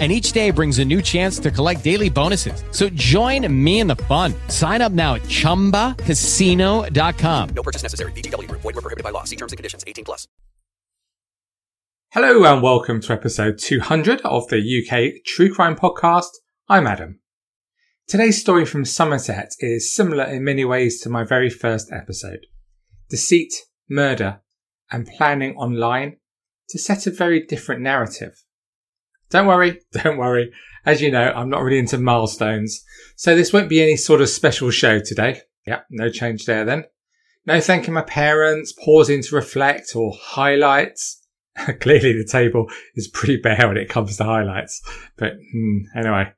and each day brings a new chance to collect daily bonuses. So join me in the fun. Sign up now at ChumbaCasino.com. No purchase necessary. VGW. Void were prohibited by law. See terms and conditions. 18 plus. Hello and welcome to episode 200 of the UK True Crime Podcast. I'm Adam. Today's story from Somerset is similar in many ways to my very first episode. Deceit, murder, and planning online to set a very different narrative. Don't worry, don't worry. As you know, I'm not really into milestones, so this won't be any sort of special show today. Yep, no change there then. No thanking my parents, pausing to reflect, or highlights. Clearly, the table is pretty bare when it comes to highlights. But hmm, anyway,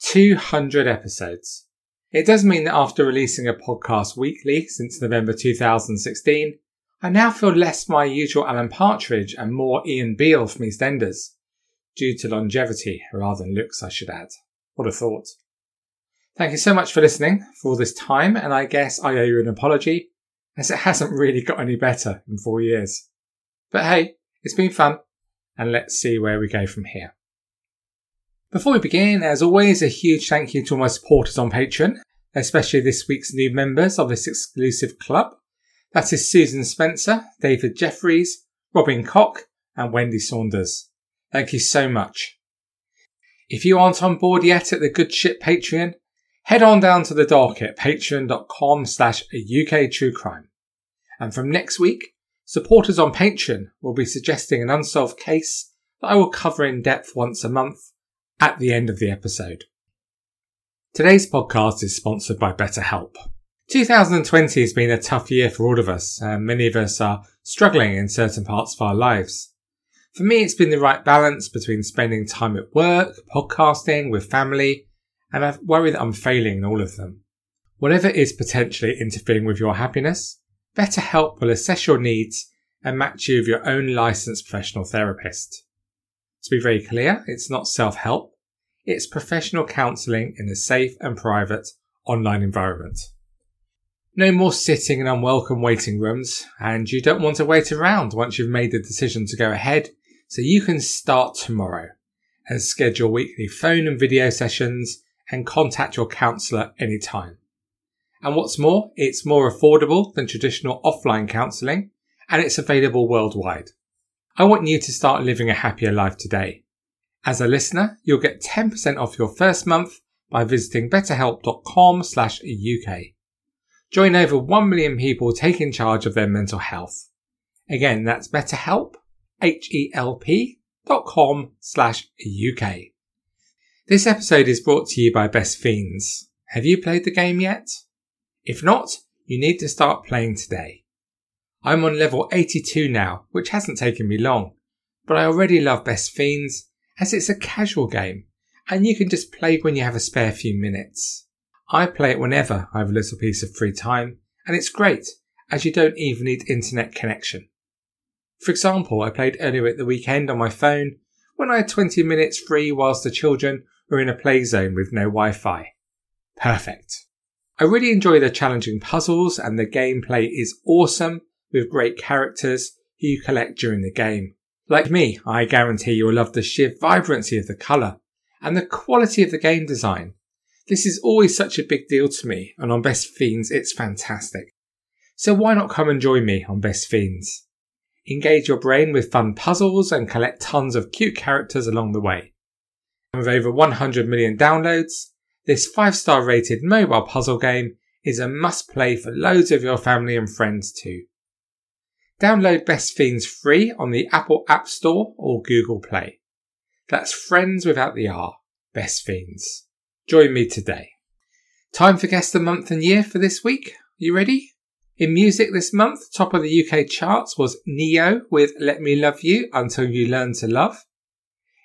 200 episodes. It does mean that after releasing a podcast weekly since November 2016, I now feel less my usual Alan Partridge and more Ian Beale from EastEnders, due to longevity rather than looks, I should add. What a thought. Thank you so much for listening for all this time, and I guess I owe you an apology, as it hasn't really got any better in four years. But hey, it's been fun, and let's see where we go from here. Before we begin, as always, a huge thank you to all my supporters on Patreon, especially this week's new members of this exclusive club. That is Susan Spencer, David Jeffries, Robin Cock, and Wendy Saunders. Thank you so much. If you aren't on board yet at the Good Ship Patreon, head on down to the dock at patreon.com slash UK True Crime. And from next week, supporters on Patreon will be suggesting an unsolved case that I will cover in depth once a month at the end of the episode. Today's podcast is sponsored by BetterHelp. 2020 has been a tough year for all of us, and many of us are struggling in certain parts of our lives. For me, it's been the right balance between spending time at work, podcasting, with family, and I worry that I'm failing in all of them. Whatever is potentially interfering with your happiness, BetterHelp will assess your needs and match you with your own licensed professional therapist. To be very clear, it's not self-help, it's professional counselling in a safe and private online environment. No more sitting in unwelcome waiting rooms, and you don't want to wait around once you've made the decision to go ahead, so you can start tomorrow and schedule weekly phone and video sessions and contact your counsellor anytime. And what's more, it's more affordable than traditional offline counselling and it's available worldwide. I want you to start living a happier life today. As a listener, you'll get 10% off your first month by visiting betterhelp.com slash UK. Join over 1 million people taking charge of their mental health. Again, that's betterhelp, H-E-L-P dot com slash UK. This episode is brought to you by Best Fiends. Have you played the game yet? If not, you need to start playing today. I'm on level 82 now, which hasn't taken me long, but I already love Best Fiends as it's a casual game and you can just play when you have a spare few minutes. I play it whenever I have a little piece of free time, and it's great as you don't even need internet connection. For example, I played earlier at the weekend on my phone when I had 20 minutes free whilst the children were in a play zone with no Wi Fi. Perfect. I really enjoy the challenging puzzles and the gameplay is awesome with great characters who you collect during the game. Like me, I guarantee you'll love the sheer vibrancy of the colour and the quality of the game design. This is always such a big deal to me, and on Best Fiends, it's fantastic. So why not come and join me on Best Fiends? Engage your brain with fun puzzles and collect tons of cute characters along the way. And with over 100 million downloads, this 5 star rated mobile puzzle game is a must play for loads of your family and friends too. Download Best Fiends free on the Apple App Store or Google Play. That's friends without the R, Best Fiends. Join me today. Time for guest of the month and year for this week. You ready? In music this month, top of the UK charts was Ne-Yo with Let Me Love You Until You Learn to Love.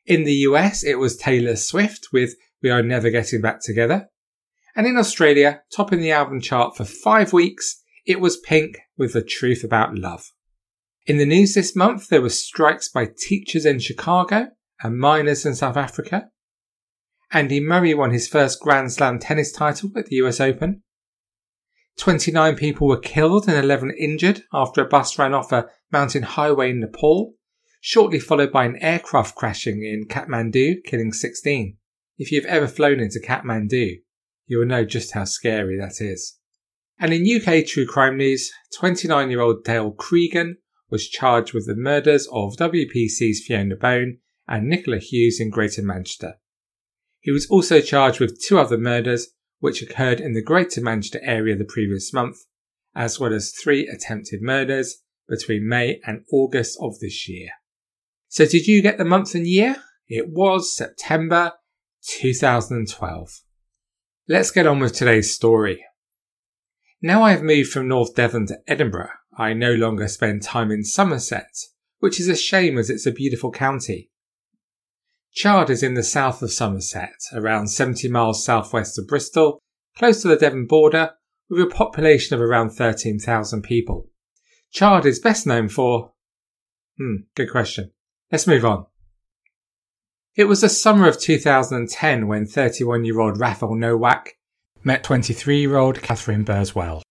In the US, it was Taylor Swift with We Are Never Getting Back Together. And in Australia, topping the album chart for five weeks, it was Pink with the truth about love. In the news this month, there were strikes by teachers in Chicago and miners in South Africa. Andy Murray won his first Grand Slam tennis title at the US Open. 29 people were killed and 11 injured after a bus ran off a mountain highway in Nepal, shortly followed by an aircraft crashing in Kathmandu, killing 16. If you've ever flown into Kathmandu, you will know just how scary that is. And in UK true crime news, 29 year old Dale Cregan was charged with the murders of WPC's Fiona Bone and Nicola Hughes in Greater Manchester. He was also charged with two other murders which occurred in the Greater Manchester area the previous month, as well as three attempted murders between May and August of this year. So did you get the month and year? It was September 2012. Let's get on with today's story. Now I have moved from North Devon to Edinburgh, I no longer spend time in Somerset, which is a shame as it's a beautiful county. Chard is in the south of Somerset, around 70 miles southwest of Bristol, close to the Devon border, with a population of around 13,000 people. Chard is best known for. Hmm, good question. Let's move on. It was the summer of 2010 when 31 year old Raphael Nowak met 23 year old Catherine Burswell.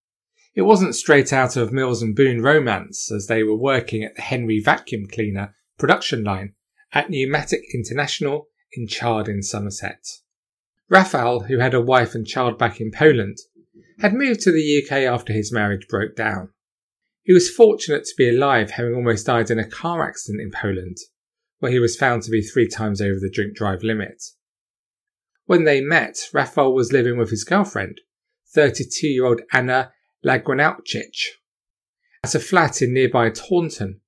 It wasn't straight out of Mills and Boon romance as they were working at the Henry Vacuum Cleaner production line at Numatic International in Chard in Somerset. Raphael, who had a wife and child back in Poland, had moved to the UK after his marriage broke down. He was fortunate to be alive, having almost died in a car accident in Poland, where he was found to be three times over the drink drive limit. When they met, Raphael was living with his girlfriend, 32 year old Anna Lagwinowicz, at a flat in nearby Taunton,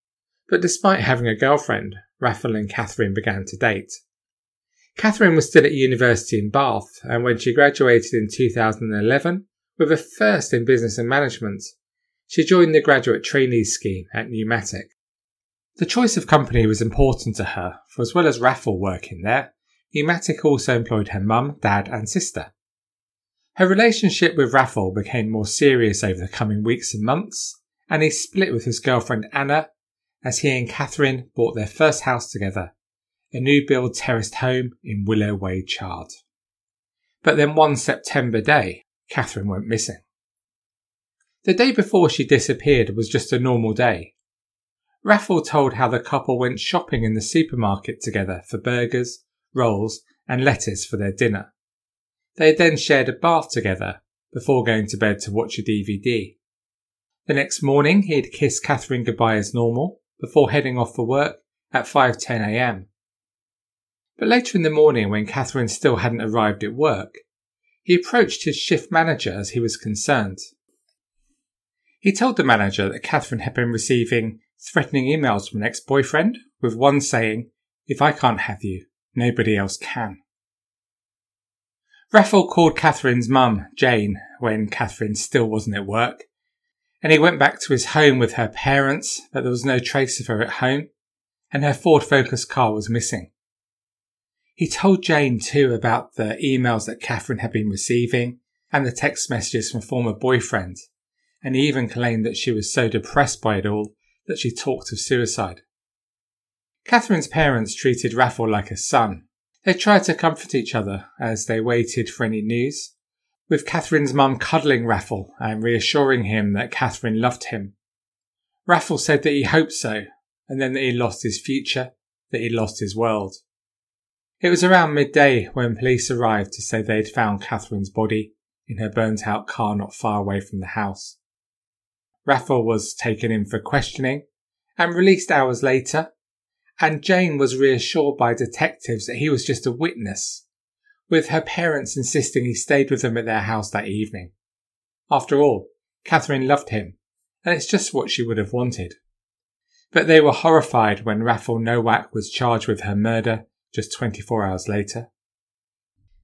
but despite having a girlfriend, Raphael and Catherine began to date. Catherine was still at university in Bath, and when she graduated in 2011 with a first in business and management, she joined the graduate trainee scheme at Numatic. The choice of company was important to her, for as well as Raphael working there, Numatic also employed her mum, dad, and sister. Her relationship with Raphael became more serious over the coming weeks and months, and he split with his girlfriend Anna as he and Catherine bought their first house together, a new build terraced home in Willow Way Chard. But then one September day, Catherine went missing. The day before she disappeared was just a normal day. Raphael told how the couple went shopping in the supermarket together for burgers, rolls, and lettuce for their dinner. They then shared a bath together before going to bed to watch a DVD. The next morning, he had kissed Catherine goodbye as normal, before heading off for work at 5:10 a.m. But later in the morning, when Catherine still hadn't arrived at work, he approached his shift manager as he was concerned. He told the manager that Catherine had been receiving threatening emails from an ex-boyfriend, with one saying, If I can't have you, nobody else can. Raphael called Catherine's mum, Jane, when Catherine still wasn't at work, and he went back to his home with her parents, but there was no trace of her at home, and her Ford Focus car was missing. He told Jane too about the emails that Catherine had been receiving and the text messages from former boyfriends, and he even claimed that she was so depressed by it all that she talked of suicide. Catherine's parents treated Raphael like a son. They tried to comfort each other as they waited for any news, with Catherine's mum cuddling Rafal and reassuring him that Catherine loved him. Rafal said that he hoped so, and then that he lost his future, that he lost his world. It was around midday when police arrived to say they'd found Catherine's body in her burnt out car not far away from the house. Rafal was taken in for questioning and released hours later, and Jane was reassured by detectives that he was just a witness with her parents insisting he stayed with them at their house that evening. After all, Catherine loved him, and it's just what she would have wanted. But they were horrified when Raphael Nowak was charged with her murder just 24 hours later.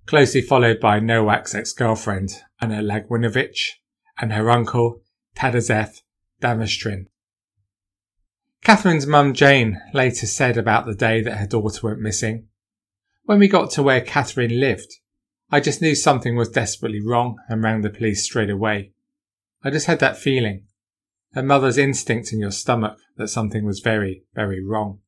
Closely followed by Nowak's ex-girlfriend, Anna Lagwinowicz, and her uncle, Tadeusz Damastrin. Catherine's mum Jane later said about the day that her daughter went missing, when we got to where Catherine lived, I just knew something was desperately wrong and rang the police straight away. I just had that feeling. a mother's instinct in your stomach that something was very, very wrong.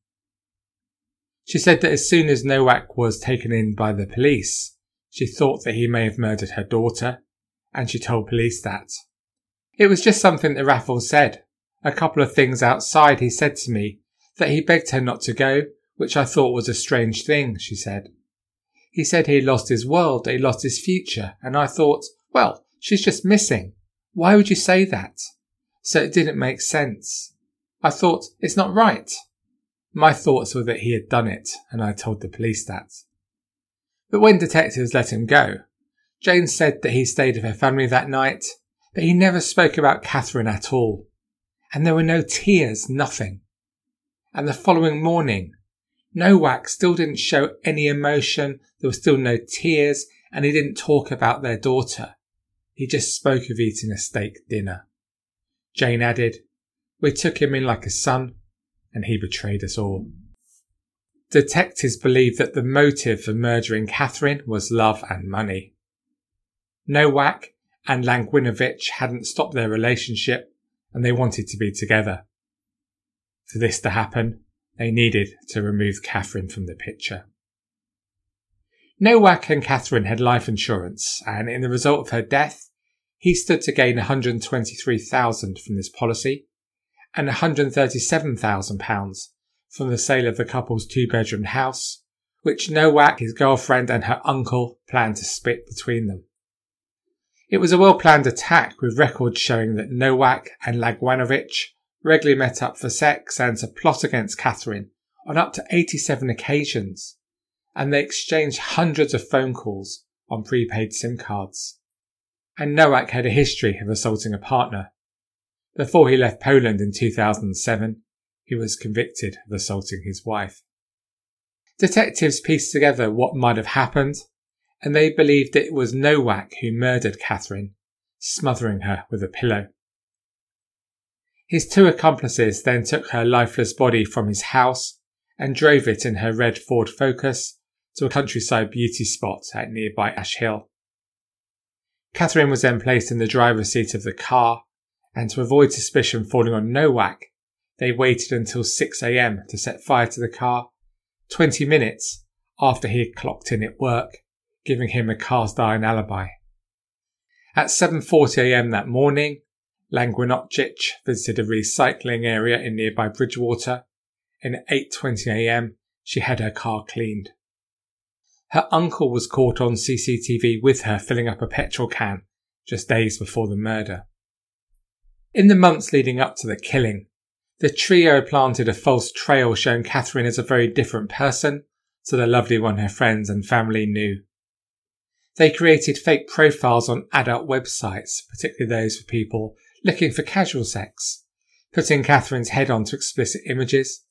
She said that as soon as Nowak was taken in by the police, she thought that he may have murdered her daughter, and she told police that. It was just something that Raffles said. A couple of things outside he said to me that he begged her not to go, which I thought was a strange thing, she said. He said he lost his world, he lost his future, and I thought, well, she's just missing. Why would you say that? So it didn't make sense. I thought, it's not right. My thoughts were that he had done it, and I told the police that. But when detectives let him go, Jane said that he stayed with her family that night, but he never spoke about Catherine at all. And there were no tears, nothing. And the following morning, Nowak still didn't show any emotion, there were still no tears, and he didn't talk about their daughter. He just spoke of eating a steak dinner. Jane added, We took him in like a son, and he betrayed us all. Detectives believe that the motive for murdering Catherine was love and money. Nowak and Lagwinowicz hadn't stopped their relationship and they wanted to be together. For this to happen, they needed to remove Catherine from the picture. Nowak and Catherine had life insurance, and in the result of her death, he stood to gain 123,000 from this policy, and £137,000 from the sale of the couple's two bedroom house, which Nowak, his girlfriend, and her uncle planned to split between them. It was a well planned attack with records showing that Nowak and Lagwinowicz regularly met up for sex and to plot against Catherine on up to 87 occasions, and they exchanged hundreds of phone calls on prepaid SIM cards. And Nowak had a history of assaulting a partner, before he left Poland in 2007, he was convicted of assaulting his wife. Detectives pieced together what might have happened, and they believed it was Nowak who murdered Catherine, smothering her with a pillow. His two accomplices then took her lifeless body from his house and drove it in her red Ford Focus to a countryside beauty spot at nearby Ash Hill. Catherine was then placed in the driver's seat of the car and to avoid suspicion falling on Nowak, they waited until 6am to set fire to the car, 20 minutes after he had clocked in at work, giving him a cast iron alibi. At 7.40am that morning, Lagwinowicz visited a recycling area in nearby Bridgwater, and at 8.20am she had her car cleaned. Her uncle was caught on CCTV with her filling up a petrol can just days before the murder. In the months leading up to the killing, the trio planted a false trail showing Catherine as a very different person to the lovely one her friends and family knew. They created fake profiles on adult websites, particularly those for people looking for casual sex, putting Catherine's head onto explicit images,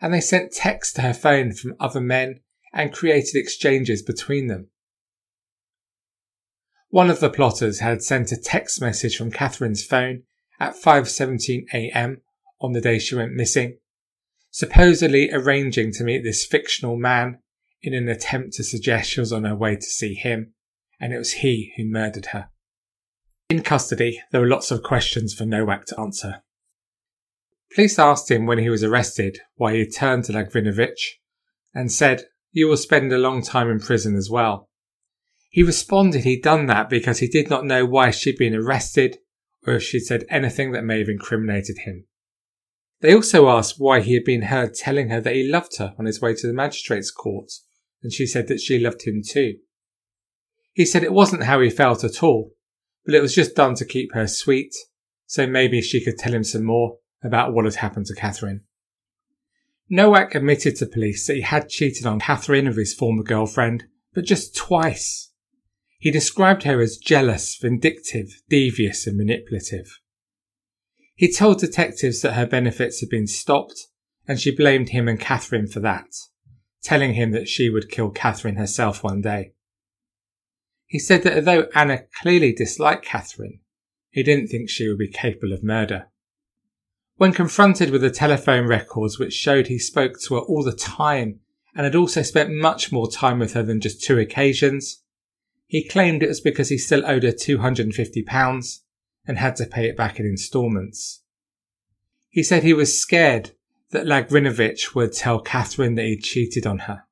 and they sent texts to her phone from other men and created exchanges between them. One of the plotters had sent a text message from Catherine's phone at 5:17 a.m. on the day she went missing, supposedly arranging to meet this fictional man in an attempt to suggest she was on her way to see him, and it was he who murdered her. In custody, there were lots of questions for Nowak to answer. Police asked him when he was arrested why he turned to Lagwinowicz and said, You will spend a long time in prison as well. He responded he'd done that because he did not know why she'd been arrested or if she'd said anything that may have incriminated him. They also asked why he had been heard telling her that he loved her on his way to the magistrate's court, and she said that she loved him too. He said it wasn't how he felt at all, but it was just done to keep her sweet, so maybe she could tell him some more about what had happened to Catherine. Nowak admitted to police that he had cheated on Catherine with his former girlfriend, but just twice. He described her as jealous, vindictive, devious, and manipulative. He told detectives that her benefits had been stopped, and she blamed him and Catherine for that, telling him that she would kill Catherine herself one day. He said that although Anna clearly disliked Catherine, he didn't think she would be capable of murder. When confronted with the telephone records which showed he spoke to her all the time and had also spent much more time with her than just two occasions, he claimed it was because he still owed her £250 and had to pay it back in instalments. He said he was scared that Lagwinowicz would tell Catherine that he'd cheated on her.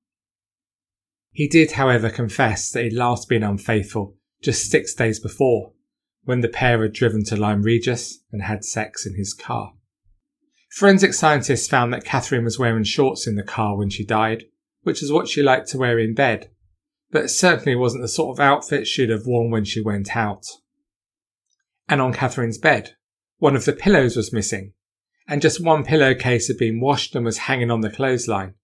He did, however, confess that he'd last been unfaithful just six days before, when the pair had driven to Lyme Regis and had sex in his car. Forensic scientists found that Catherine was wearing shorts in the car when she died, which is what she liked to wear in bed, but it certainly wasn't the sort of outfit she'd have worn when she went out. And on Catherine's bed, one of the pillows was missing, and just one pillowcase had been washed and was hanging on the clothesline.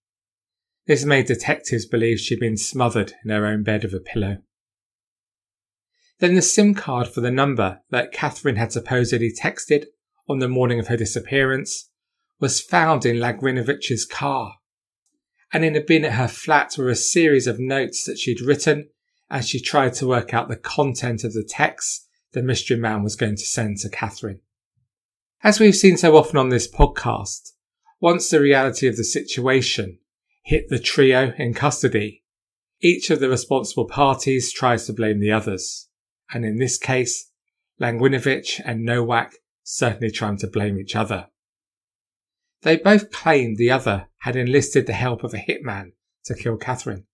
This made detectives believe she'd been smothered in her own bed with a pillow. Then the SIM card for the number that Catherine had supposedly texted on the morning of her disappearance was found in Lagwinowicz's car. And in a bin at her flat were a series of notes that she'd written as she tried to work out the content of the text the mystery man was going to send to Catherine. As we've seen so often on this podcast, once the reality of the situation hit the trio in custody, each of the responsible parties tries to blame the others. And in this case, Lagwinowicz and Nowak certainly trying to blame each other. They both claimed the other had enlisted the help of a hitman to kill Catherine.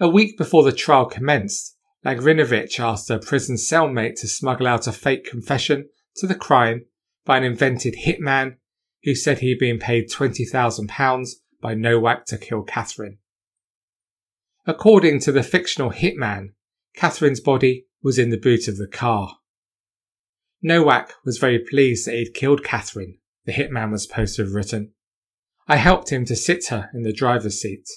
A week before the trial commenced, Lagwinowicz asked a prison cellmate to smuggle out a fake confession to the crime by an invented hitman who said he had been paid £20,000 by Nowak to kill Catherine. According to the fictional hitman, Catherine's body was in the boot of the car. Nowak was very pleased that he'd killed Catherine, the hitman was supposed to have written. I helped him to sit her in the driver's seat.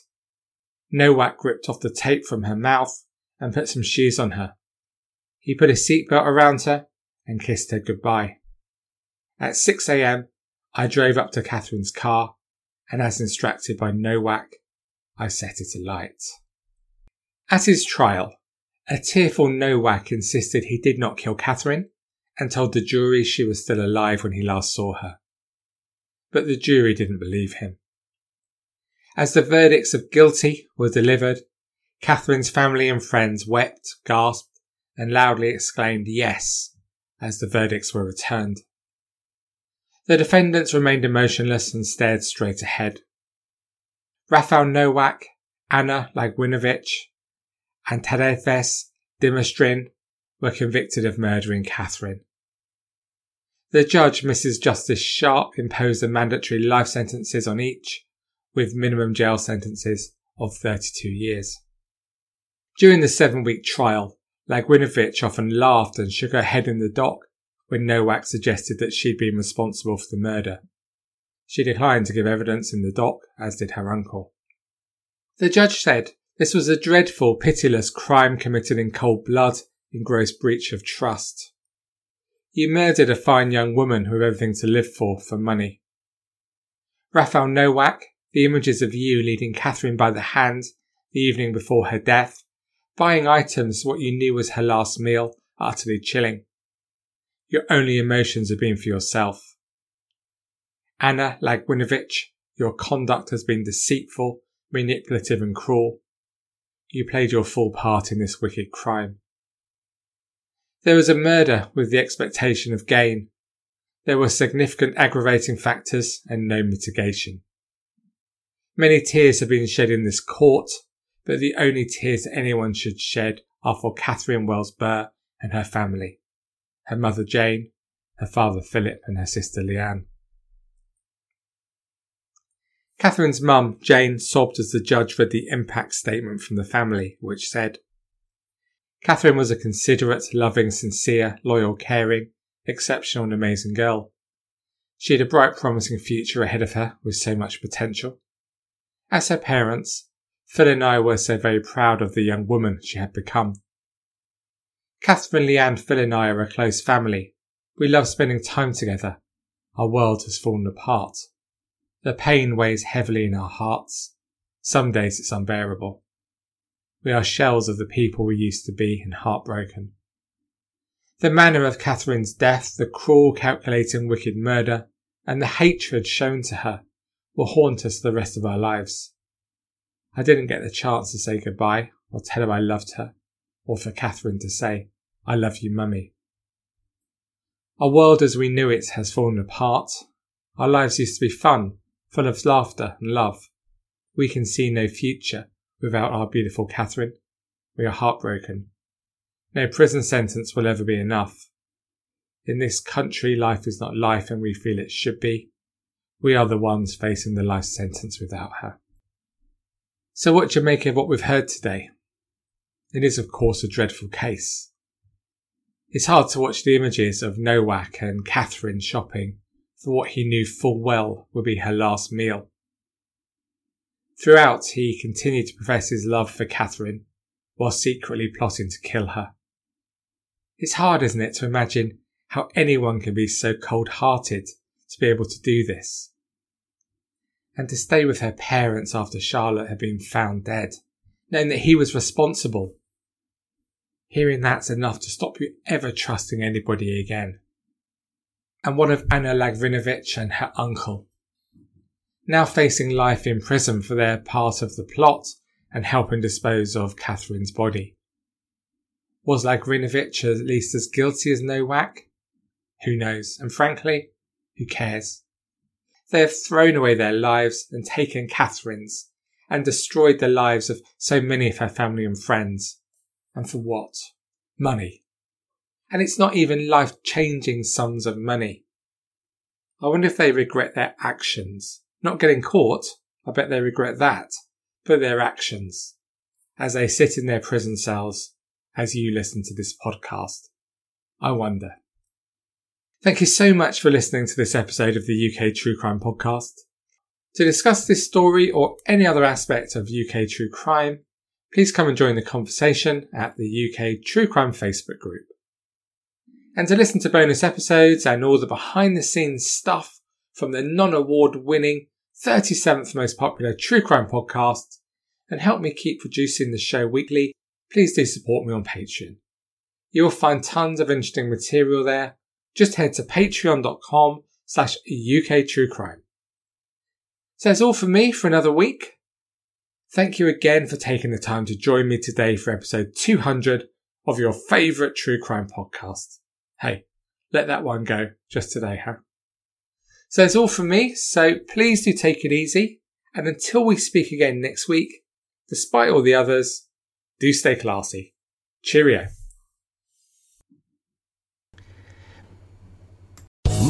Nowak ripped off the tape from her mouth and put some shoes on her. He put a seatbelt around her and kissed her goodbye. At 6am, I drove up to Catherine's car and as instructed by Nowak, I set it alight. At his trial, a tearful Nowak insisted he did not kill Catherine and told the jury she was still alive when he last saw her. But the jury didn't believe him. As the verdicts of guilty were delivered, Catherine's family and friends wept, gasped, and loudly exclaimed yes as the verdicts were returned. The defendants remained emotionless and stared straight ahead. Raphael Nowak, Anna Lagwinowicz, and Tadeusz Dimestrin were convicted of murdering Catherine. The judge, Mrs. Justice Sharp, imposed the mandatory life sentences on each, with minimum jail sentences of 32 years. During the seven week trial, Lagwinowicz often laughed and shook her head in the dock when Nowak suggested that she'd been responsible for the murder. She declined to give evidence in the dock, as did her uncle. The judge said this was a dreadful, pitiless crime committed in cold blood in gross breach of trust. You murdered a fine young woman who had everything to live for for money. Raphael Nowak, the images of you leading Catherine by the hand the evening before her death, buying items what you knew was her last meal, utterly chilling. Your only emotions have been for yourself. Anna Lagwinowicz, your conduct has been deceitful, manipulative and cruel. You played your full part in this wicked crime. There was a murder with the expectation of gain. There were significant aggravating factors and no mitigation. Many tears have been shed in this court, but the only tears anyone should shed are for Catherine Wells Burr and her family, her mother Jane, her father Philip, and her sister Leanne. Catherine's mum, Jane, sobbed as the judge read the impact statement from the family, which said, Catherine was a considerate, loving, sincere, loyal, caring, exceptional and amazing girl. She had a bright, promising future ahead of her with so much potential. As her parents, Phil and I were so very proud of the young woman she had become. Catherine, Leanne, Phil and I are a close family. We love spending time together. Our world has fallen apart. The pain weighs heavily in our hearts. Some days it's unbearable. We are shells of the people we used to be and heartbroken. The manner of Catherine's death, the cruel, calculating, wicked murder, and the hatred shown to her will haunt us the rest of our lives. I didn't get the chance to say goodbye or tell her I loved her, or for Catherine to say, I love you, mummy. Our world as we knew it has fallen apart, Our lives used to be fun, full of laughter and love. We can see no future without our beautiful Catherine. We are heartbroken. No prison sentence will ever be enough. In this country, life is not life and we feel it should be. We are the ones facing the life sentence without her. So what do you make of what we've heard today? It is of course a dreadful case. It's hard to watch the images of Nowak and Catherine shopping for what he knew full well would be her last meal. Throughout, he continued to profess his love for Catherine while secretly plotting to kill her. It's hard, isn't it, to imagine how anyone can be so cold hearted to be able to do this. And to stay with her parents after Charlotte had been found dead, knowing that he was responsible. Hearing that's enough to stop you ever trusting anybody again. And what of Anna Lagwinowicz and her uncle? Now facing life in prison for their part of the plot and helping dispose of Catherine's body. Was Lagwinowicz at least as guilty as Nowak? Who knows? And frankly, who cares? They have thrown away their lives and taken Catherine's and destroyed the lives of so many of her family and friends. And for what? Money. And it's not even life changing sums of money. I wonder if they regret their actions. Not getting caught, I bet they regret that, but their actions. As they sit in their prison cells, as you listen to this podcast. I wonder. Thank you so much for listening to this episode of the UK True Crime Podcast. To discuss this story or any other aspect of UK true crime, please come and join the conversation at the UK True Crime Facebook group. And to listen to bonus episodes and all the behind the scenes stuff from the non award winning 37th most popular true crime podcast and help me keep producing the show weekly, please do support me on Patreon. You will find tons of interesting material there just head to patreon.com slash UK True Crime. So that's all from me for another week. Thank you again for taking the time to join me today for episode 200 of your favourite true crime podcast. Hey, let that one go just today, huh? So that's all from me. So please do take it easy. And until we speak again next week, despite all the others, do stay classy. Cheerio.